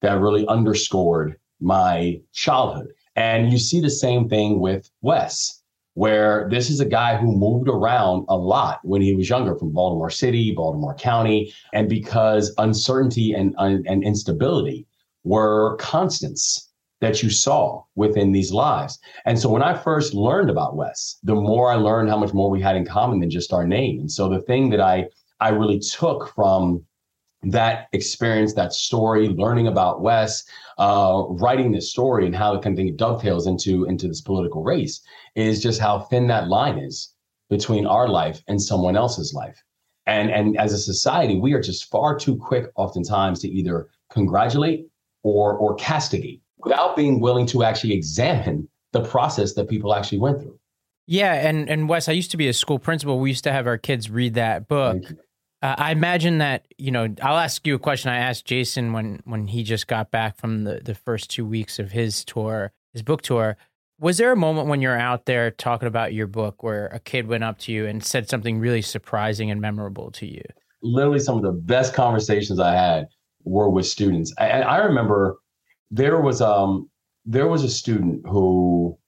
that really underscored my childhood. And you see the same thing with Wes, where this is a guy who moved around a lot when he was younger from Baltimore City, Baltimore County. And because uncertainty and, and instability were constants that you saw within these lives. And so when I first learned about Wes, the more I learned how much more we had in common than just our name. And so the thing that I I really took from that experience, that story, learning about Wes, uh, writing this story and how it kind of dovetails into into this political race is just how thin that line is between our life and someone else's life. And and as a society, we are just far too quick, oftentimes, to either congratulate or or castigate without being willing to actually examine the process that people actually went through. Yeah, and and Wes, I used to be a school principal. We used to have our kids read that book. Uh, I imagine that you know. I'll ask you a question. I asked Jason when when he just got back from the the first two weeks of his tour, his book tour. Was there a moment when you're out there talking about your book where a kid went up to you and said something really surprising and memorable to you? Literally, some of the best conversations I had were with students. I, I remember there was um there was a student who,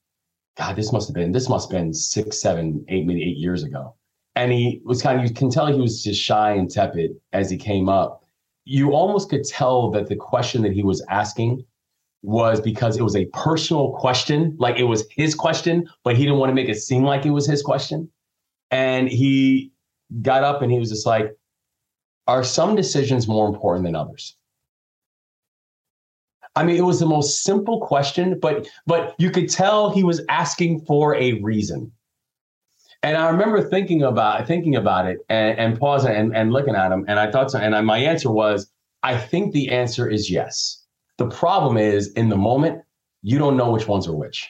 God, this must have been this must have been six, seven, eight, maybe eight years ago and he was kind of you can tell he was just shy and tepid as he came up. You almost could tell that the question that he was asking was because it was a personal question like it was his question but he didn't want to make it seem like it was his question. And he got up and he was just like are some decisions more important than others? I mean, it was the most simple question, but but you could tell he was asking for a reason. And I remember thinking about thinking about it and, and pausing and, and looking at him. And I thought so, and I, my answer was, I think the answer is yes. The problem is in the moment, you don't know which ones are which.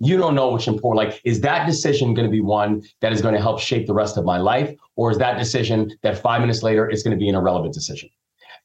You don't know which important. Like, is that decision going to be one that is going to help shape the rest of my life? Or is that decision that five minutes later is going to be an irrelevant decision?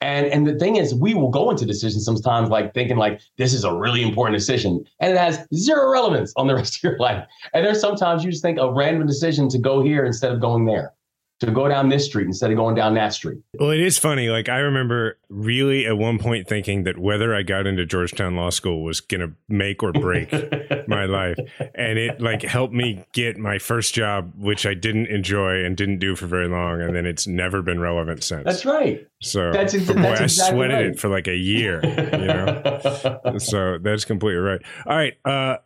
And and the thing is, we will go into decisions sometimes like thinking like this is a really important decision, and it has zero relevance on the rest of your life. And there's sometimes you just think a random decision to go here instead of going there. To go down this street instead of going down that street. Well, it is funny. Like I remember really at one point thinking that whether I got into Georgetown Law School was going to make or break my life. And it like helped me get my first job, which I didn't enjoy and didn't do for very long. And then it's never been relevant since. That's right. So That's ex- boy, that's I sweated right. it for like a year, you know? so that's completely right. All right. Uh,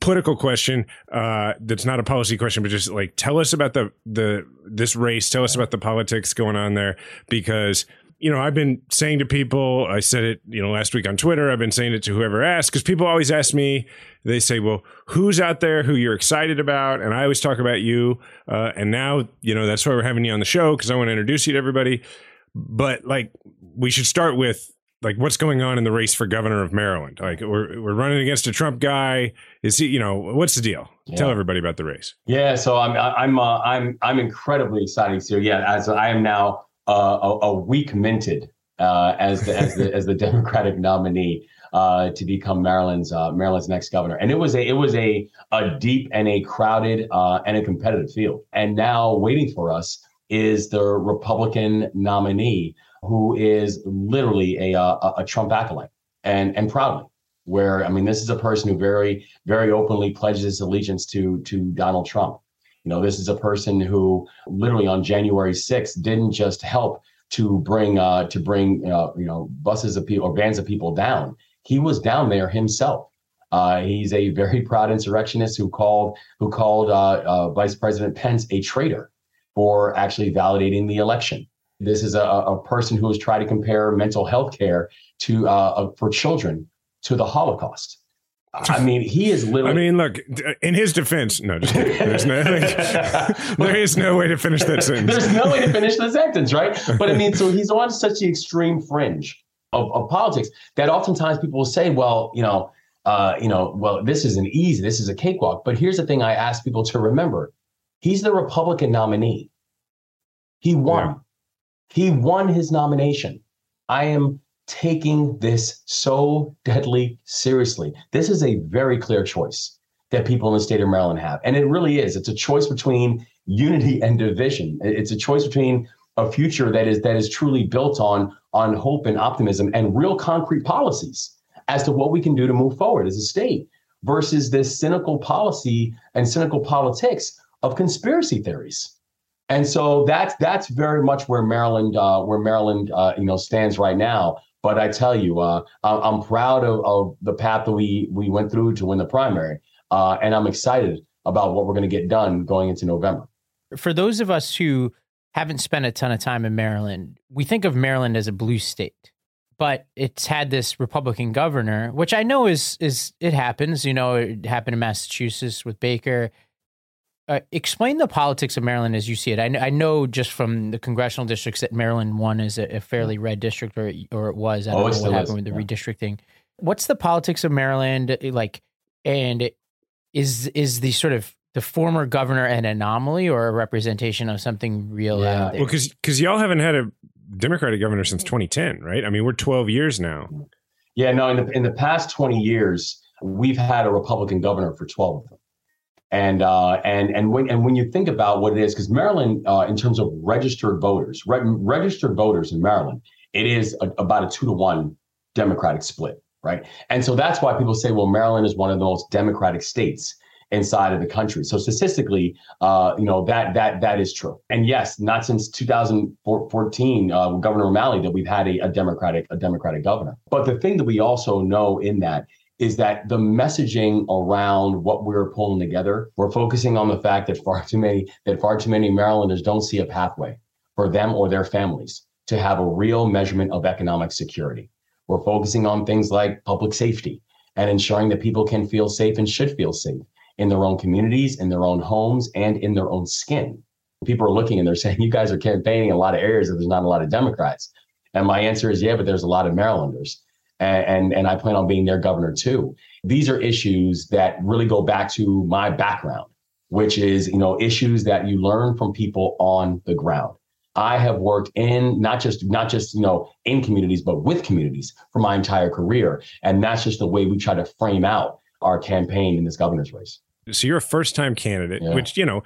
political question uh that's not a policy question but just like tell us about the the this race tell us about the politics going on there because you know i've been saying to people i said it you know last week on twitter i've been saying it to whoever asks because people always ask me they say well who's out there who you're excited about and i always talk about you uh, and now you know that's why we're having you on the show because i want to introduce you to everybody but like we should start with like what's going on in the race for governor of Maryland. Like we're we're running against a Trump guy. Is he? You know what's the deal? Tell everybody about the race. Yeah, so I'm I'm uh, I'm I'm incredibly excited. So yeah, as I am now uh, a, a week minted uh, as the as the as the Democratic nominee uh, to become Maryland's uh, Maryland's next governor, and it was a it was a a deep and a crowded uh, and a competitive field. And now waiting for us is the Republican nominee, who is literally a a, a Trump acolyte, and and proudly where I mean, this is a person who very, very openly pledges his allegiance to to Donald Trump. You know, this is a person who literally on January 6th didn't just help to bring uh, to bring uh, you know buses of people or vans of people down. He was down there himself. Uh, he's a very proud insurrectionist who called who called uh, uh, Vice President Pence a traitor for actually validating the election. This is a, a person who has tried to compare mental health care to uh, for children to the Holocaust. I mean, he is literally. I mean, look. In his defense, no, just kidding. There's no, like, there is no way to finish that sentence. There's no way to finish the sentence, right? But I mean, so he's on such the extreme fringe of, of politics that oftentimes people will say, well, you know, uh, you know, well, this isn't easy. This is a cakewalk. But here's the thing: I ask people to remember: he's the Republican nominee. He won. Yeah. He won his nomination. I am taking this so deadly seriously. This is a very clear choice that people in the state of Maryland have. And it really is. It's a choice between unity and division. It's a choice between a future that is that is truly built on on hope and optimism and real concrete policies as to what we can do to move forward as a state versus this cynical policy and cynical politics of conspiracy theories. And so that's that's very much where Maryland uh, where Maryland uh, you know stands right now. But I tell you, uh, I'm, proud of, of the path that we we went through to win the primary, uh, and I'm excited about what we're going to get done going into November. For those of us who haven't spent a ton of time in Maryland, we think of Maryland as a blue state, but it's had this Republican governor, which I know is is it happens. You know, it happened in Massachusetts with Baker. Uh, explain the politics of Maryland as you see it. I know, I know just from the congressional districts that Maryland one is a, a fairly red district, or or it was. I Oh, don't it know still what is, happened with the yeah. redistricting. What's the politics of Maryland like? And is is the sort of the former governor an anomaly or a representation of something real Yeah. out there? Well, because because y'all haven't had a Democratic governor since 2010, right? I mean, we're 12 years now. Yeah, no. In the in the past 20 years, we've had a Republican governor for 12 of them. And uh, and and when and when you think about what it is, because Maryland, uh, in terms of registered voters, re- registered voters in Maryland, it is a, about a two to one Democratic split, right? And so that's why people say, well, Maryland is one of the most Democratic states inside of the country. So statistically, uh, you know that that that is true. And yes, not since 2014, uh, Governor O'Malley, that we've had a, a Democratic a Democratic governor. But the thing that we also know in that is that the messaging around what we're pulling together, we're focusing on the fact that far too many that far too many Marylanders don't see a pathway for them or their families to have a real measurement of economic security. We're focusing on things like public safety and ensuring that people can feel safe and should feel safe in their own communities, in their own homes, and in their own skin. People are looking and they're saying, you guys are campaigning in a lot of areas that there's not a lot of Democrats. And my answer is, yeah, but there's a lot of Marylanders. And, and, and I plan on being their governor too. These are issues that really go back to my background, which is, you know, issues that you learn from people on the ground. I have worked in not just not just you know in communities, but with communities for my entire career, and that's just the way we try to frame out our campaign in this governor's race. So you're a first time candidate, Yeah. which, you know,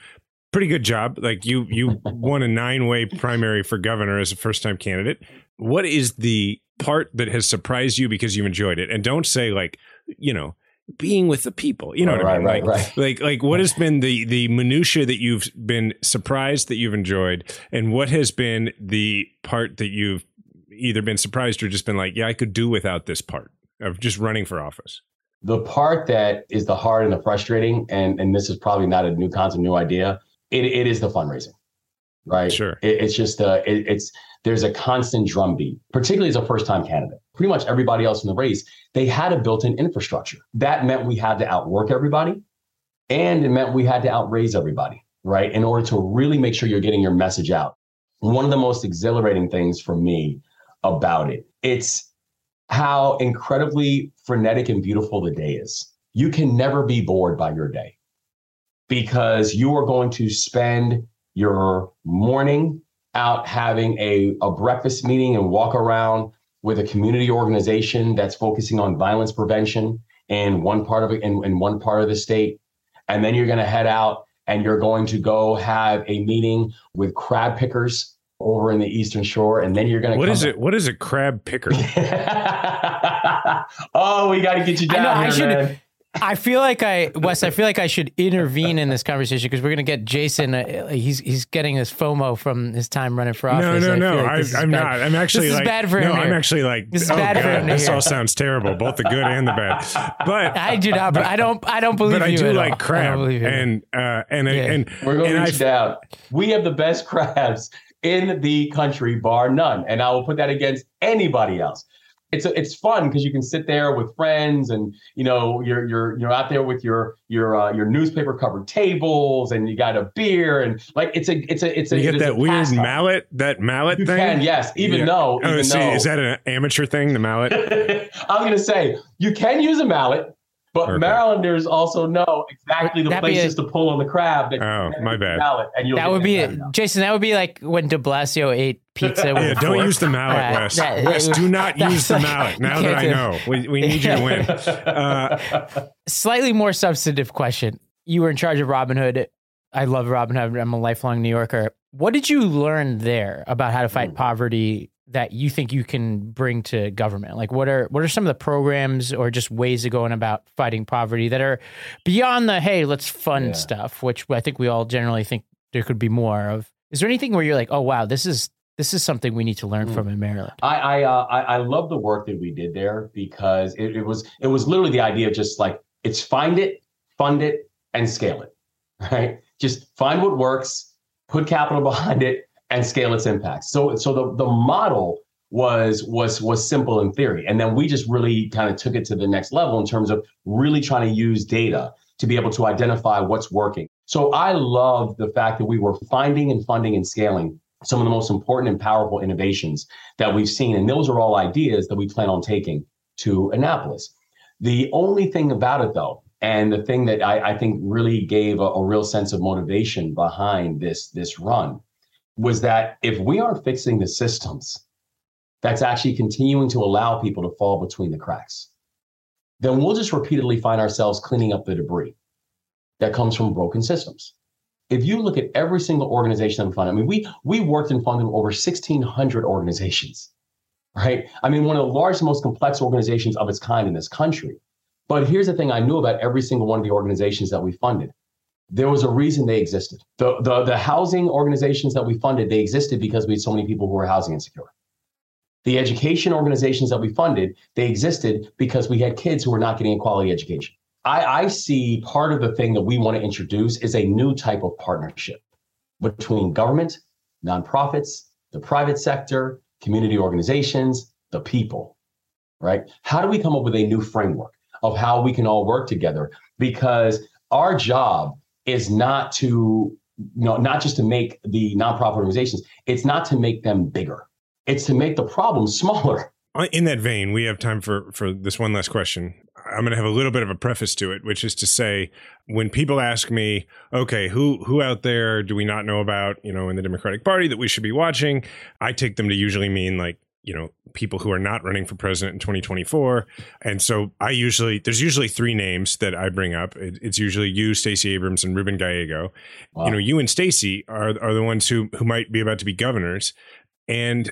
pretty good job. Like you you won a nine way primary for governor as a first time candidate. What is the part that has surprised you because you've enjoyed it? And don't say like you know being with the people. You know what right, I mean? Right, like, right. like like what has been the the minutia that you've been surprised that you've enjoyed, and what has been the part that you've either been surprised or just been like, yeah, I could do without this part of just running for office. The part that is the hard and the frustrating, and and this is probably not a new concept, new idea. It it is the fundraising, right? Sure. It, it's just uh, it, it's there's a constant drumbeat, particularly as a first time candidate. Pretty much everybody else in the race, they had a built in infrastructure. That meant we had to outwork everybody, and it meant we had to outraise everybody, right? In order to really make sure you're getting your message out. One of the most exhilarating things for me about it, it's how incredibly frenetic and beautiful the day is. You can never be bored by your day because you are going to spend your morning out having a, a breakfast meeting and walk around with a community organization that's focusing on violence prevention in one part of it in, in one part of the state. And then you're going to head out and you're going to go have a meeting with crab pickers over in the Eastern Shore, and then you're going to. What is it? What is a crab picker? oh, we got to get you down I know, I here, should- man. I feel like I, Wes. I feel like I should intervene in this conversation because we're gonna get Jason. Uh, he's he's getting this FOMO from his time running for office. No, no, I no. like I, this is I'm bad. not. I'm actually this like is bad for him. no. I'm actually like This is oh bad for him this all sounds terrible, both the good and the bad. But I do not. But I don't. I don't believe but I do at like all. I crab, don't believe you. and uh, and Yeah. and We're going and to I reach down. We have the best crabs in the country, bar none. And I will put that against anybody else. It's a, it's fun because you can sit there with friends, and you know you're you're you're out there with your your uh, your newspaper covered tables, and you got a beer, and like it's a it's a it's a you get that weird pastime. mallet, that mallet You thing. can, yes, even Yeah. though Oh, even see, though is that an amateur thing? The mallet. I'm going to say you can use a mallet, but Okay. Marylanders also know exactly the That'd places a- to pull on the crab. That Oh, my use bad. Mallet, and you'll that would be crab. Jason. That would be like when De Blasio ate pizza. With Yeah, don't fork. use the mallet, Uh, Wes. that- Wes, do not use the like- mallet. Now that I know, we, we need you to win. Uh, Slightly more substantive question. You were in charge of Robin Hood. I love Robin Hood. I'm a lifelong New Yorker. What did you learn there about how to fight poverty that you think you can bring to government? Like what are what are some of the programs or just ways of going about fighting poverty that are beyond the hey, let's fund Yeah. stuff, which I think we all generally think there could be more of. Is there anything where you're like, oh wow, this is this is something we need to learn Mm. from in Maryland? I I, uh, I I love the work that we did there because it, it was it was literally the idea of just like it's find it, fund it, and scale it. Right? Just find what works, put capital behind it, and scale its impact. So so the the model was was was simple in theory, and then we just really kind of took it to the next level in terms of really trying to use data to be able to identify what's working. So I love the fact that we were finding and funding and scaling some of the most important and powerful innovations that we've seen. And those are all ideas that we plan on taking to Annapolis. The only thing about it, though, and the thing that I, I think really gave a, a real sense of motivation behind this, this run was that if we aren't fixing the systems that's actually continuing to allow people to fall between the cracks, then we'll just repeatedly find ourselves cleaning up the debris that comes from broken systems if you look at every single organization that we funded, I mean, we we worked and funded over 1,600 organizations, right? I mean, one of the largest, most complex organizations of its kind in this country. But here's the thing I knew about every single one of the organizations that we funded. There was a reason they existed. The, the, the housing organizations that we funded, they existed because we had so many people who were housing insecure. The education organizations that we funded, they existed because we had kids who were not getting a quality education. I, I see part of the thing that we want to introduce is a new type of partnership between government, nonprofits, the private sector, community organizations, the people, right? How do we come up with a new framework of how we can all work together? Because our job is not to, you know, not just to make the nonprofit organizations, it's not to make them bigger. It's to make the problem smaller. In that vein, we have time for for this one last question. I'm going to have a little bit of a preface to it, which is to say, when people ask me, okay, who who out there do we not know about, you know, in the Democratic Party that we should be watching? I take them to usually mean like you know people who are not running for president in 2024 and so i usually there's usually three names that i bring up. It, it's usually you stacey abrams and ruben gallego. Wow. you know you and stacey are are the ones who who might be about to be governors. And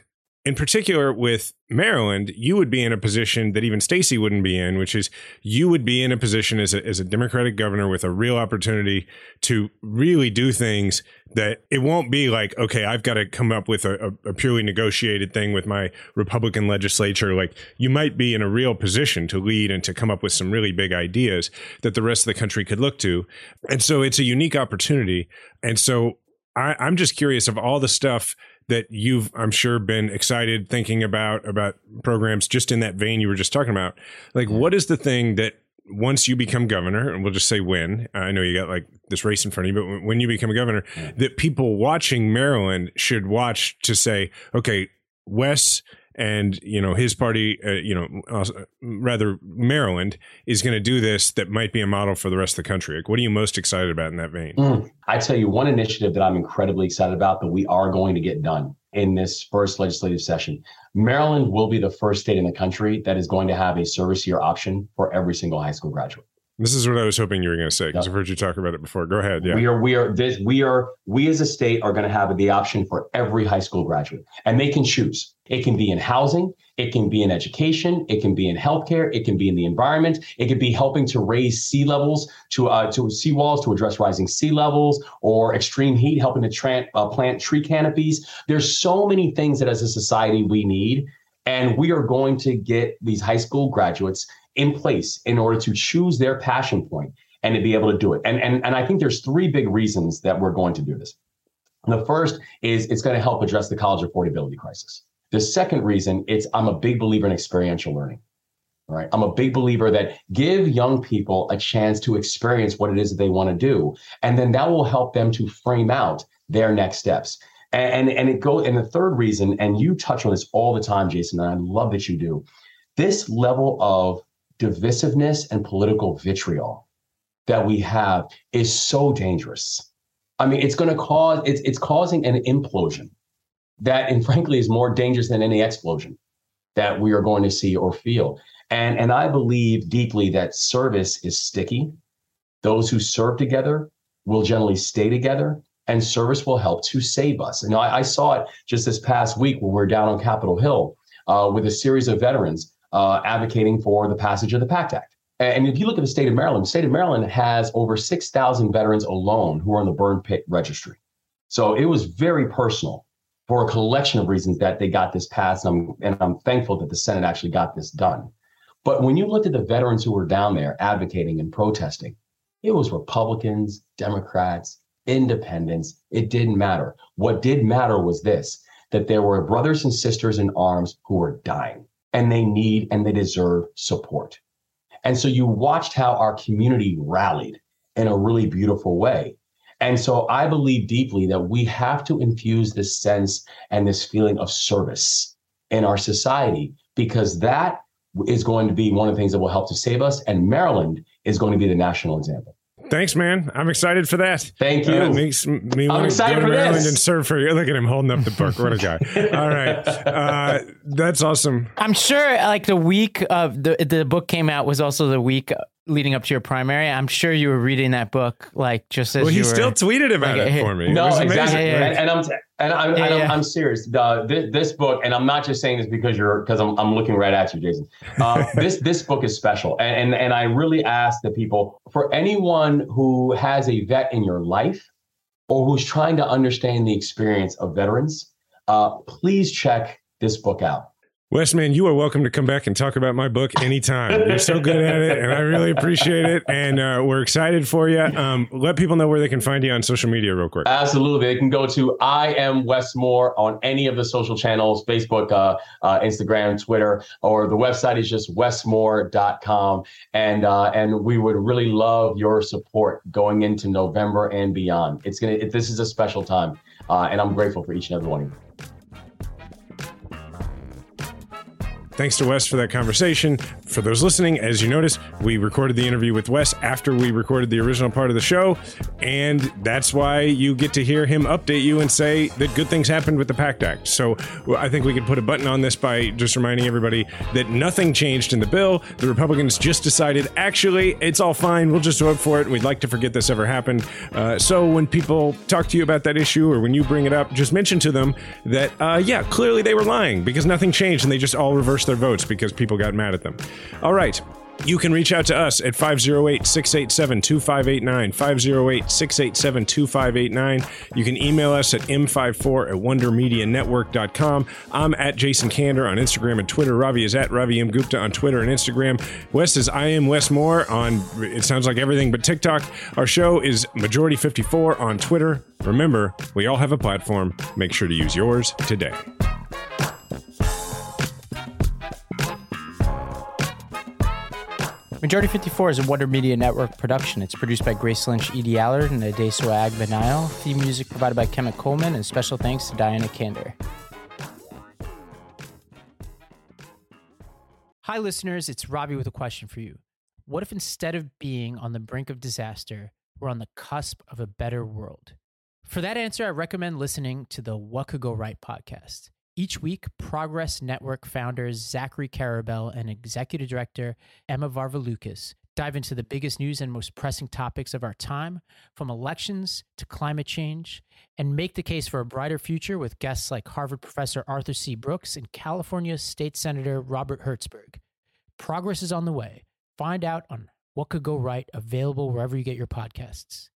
in particular with Maryland, you would be in a position that even Stacey wouldn't be in, which is you would be in a position as a, as a Democratic governor with a real opportunity to really do things that it won't be like, okay, I've got to come up with a, a purely negotiated thing with my Republican legislature. Like you might be in a real position to lead and to come up with some really big ideas that the rest of the country could look to. And so it's a unique opportunity. And so I, I'm just curious of all the stuff that you've i'm sure been excited thinking about about programs just in that vein you were just talking about. Like what is the thing that once you become governor and we'll just say when i know you got like this race in front of you but when you become a governor mm. that people watching maryland should watch to say okay wes and you know his party, uh, you know, uh, rather Maryland is going to do this that might be a model for the rest of the country. Like, what are you most excited about in that vein? Mm, I tell you, one initiative that I'm incredibly excited about that we are going to get done in this first legislative session. Maryland will be the first state in the country that is going to have a service year option for every single high school graduate. This is what I was hoping you were going to say because. I've heard you talk about it before. Go ahead. Yeah. We are, we are, this, we are, we as a state are going to have the option for every high school graduate and they can choose. It can be in housing. It can be in education. It can be in healthcare. It can be in the environment. It could be helping to raise sea levels to, uh, to sea walls to address rising sea levels or extreme heat, helping to tra- uh, plant tree canopies. There's so many things that as a society we need. And we are going to get these high school graduates in place in order to choose their passion point and to be able to do it. And, and, and I think there's three big reasons that we're going to do this. the first is it's going to help address the college affordability crisis. The second reason it's I'm a big believer in experiential learning. Right. I'm a big believer that give young people a chance to experience what it is that they want to do. And then that will help them to frame out their next steps. And, and, and it goes, and the third reason, and you touch on this all the time, Jason, and I love that you do, this level of divisiveness and political vitriol that we have is so dangerous. I mean, it's going to cause it's it's causing an implosion that, and frankly, is more dangerous than any explosion that we are going to see or feel. And and I believe deeply that service is sticky. Those who serve together will generally stay together, and service will help to save us. And I, I saw it just this past week when we are down on Capitol Hill uh, with a series of veterans uh, advocating for the passage of the PACT Act. And if you look at the state of Maryland, the state of Maryland has over 6,000 veterans alone who are on the burn pit registry. So it was very personal for a collection of reasons that they got this passed. And I'm, and I'm thankful that the Senate actually got this done. But when you looked at the veterans who were down there advocating and protesting, it was Republicans, Democrats, independents. It didn't matter. What did matter was this that there were brothers and sisters in arms who were dying and they need and they deserve support. And so you watched how our community rallied in a really beautiful way. And so I believe deeply that we have to infuse this sense and this feeling of service in our society because that is going to be one of the things that will help to save us. And Maryland is going to be the national example. Thanks, man. I'm excited for that. Thank you. Uh, makes me want to go to Maryland this. and serve for you. Look at him holding up the book. What a guy. All right. Uh, that's awesome. I'm sure like the week of the, the book came out was also the week leading up to your primary. I'm sure you were reading that book like just as well, he were, still tweeted about like, it for me. No, exactly. Yeah, yeah, yeah. And, and, I'm and I'm, yeah, and I'm, I'm, serious. The, this, this, book, and I'm not just saying this because you're because I'm, I'm looking right at you, Jason. Uh, this this book is special, and, and and I really ask the people for anyone who has a vet in your life or who's trying to understand the experience of veterans, uh, please check this book out. Westman, you are welcome to come back and talk about my book anytime. You're so good at it, and I really appreciate it. And uh, we're excited for you. Um, let people know where they can find you on social media, real quick. Absolutely, they can go to I am Wes Moore on any of the social channels: Facebook, uh, uh, Instagram, Twitter, or the website is just wesmoore.com. And uh, and we would really love your support going into November and beyond. It's gonna. It, this is a special time, uh, and I'm grateful for each and every one of you. Thanks to Wes for that conversation. For those listening, as you notice, we recorded the interview with Wes after we recorded the original part of the show. And that's why you get to hear him update you and say that good things happened with the PACT Act. So I think we could put a button on this by just reminding everybody that nothing changed in the bill. The Republicans just decided, actually, it's all fine. We'll just vote for it. We'd like to forget this ever happened. Uh, so when people talk to you about that issue or when you bring it up, just mention to them that, uh, yeah, clearly they were lying because nothing changed and they just all reversed their votes because people got mad at them. All right. You can reach out to us at 508 687 2589. 508 687 2589. You can email us at m54 at wondermedianetwork.com. I'm at Jason Kander on Instagram and Twitter. Ravi is at Ravi M. Gupta on Twitter and Instagram. Wes is I am Wes Moore on, it sounds like everything but TikTok. Our show is Majority 54 on Twitter. Remember, we all have a platform. Make sure to use yours today. Majority 54 is a Wonder Media Network production. It's produced by Grace Lynch, Edie Allard, and Adesuwa Agbonile. Theme music provided by Kemet Coleman, and special thanks to Diana Kander. Hi, listeners. It's Robbie with a question for you. What if instead of being on the brink of disaster, we're on the cusp of a better world? For that answer, I recommend listening to the What Could Go Right podcast. Each week, Progress Network founders Zachary Karabell and executive director Emma Varvaloucas dive into the biggest news and most pressing topics of our time, from elections to climate change, and make the case for a brighter future with guests like Harvard professor Arthur C. Brooks and California State Senator Robert Hertzberg. Progress is on the way. Find out on what could go right, available wherever you get your podcasts.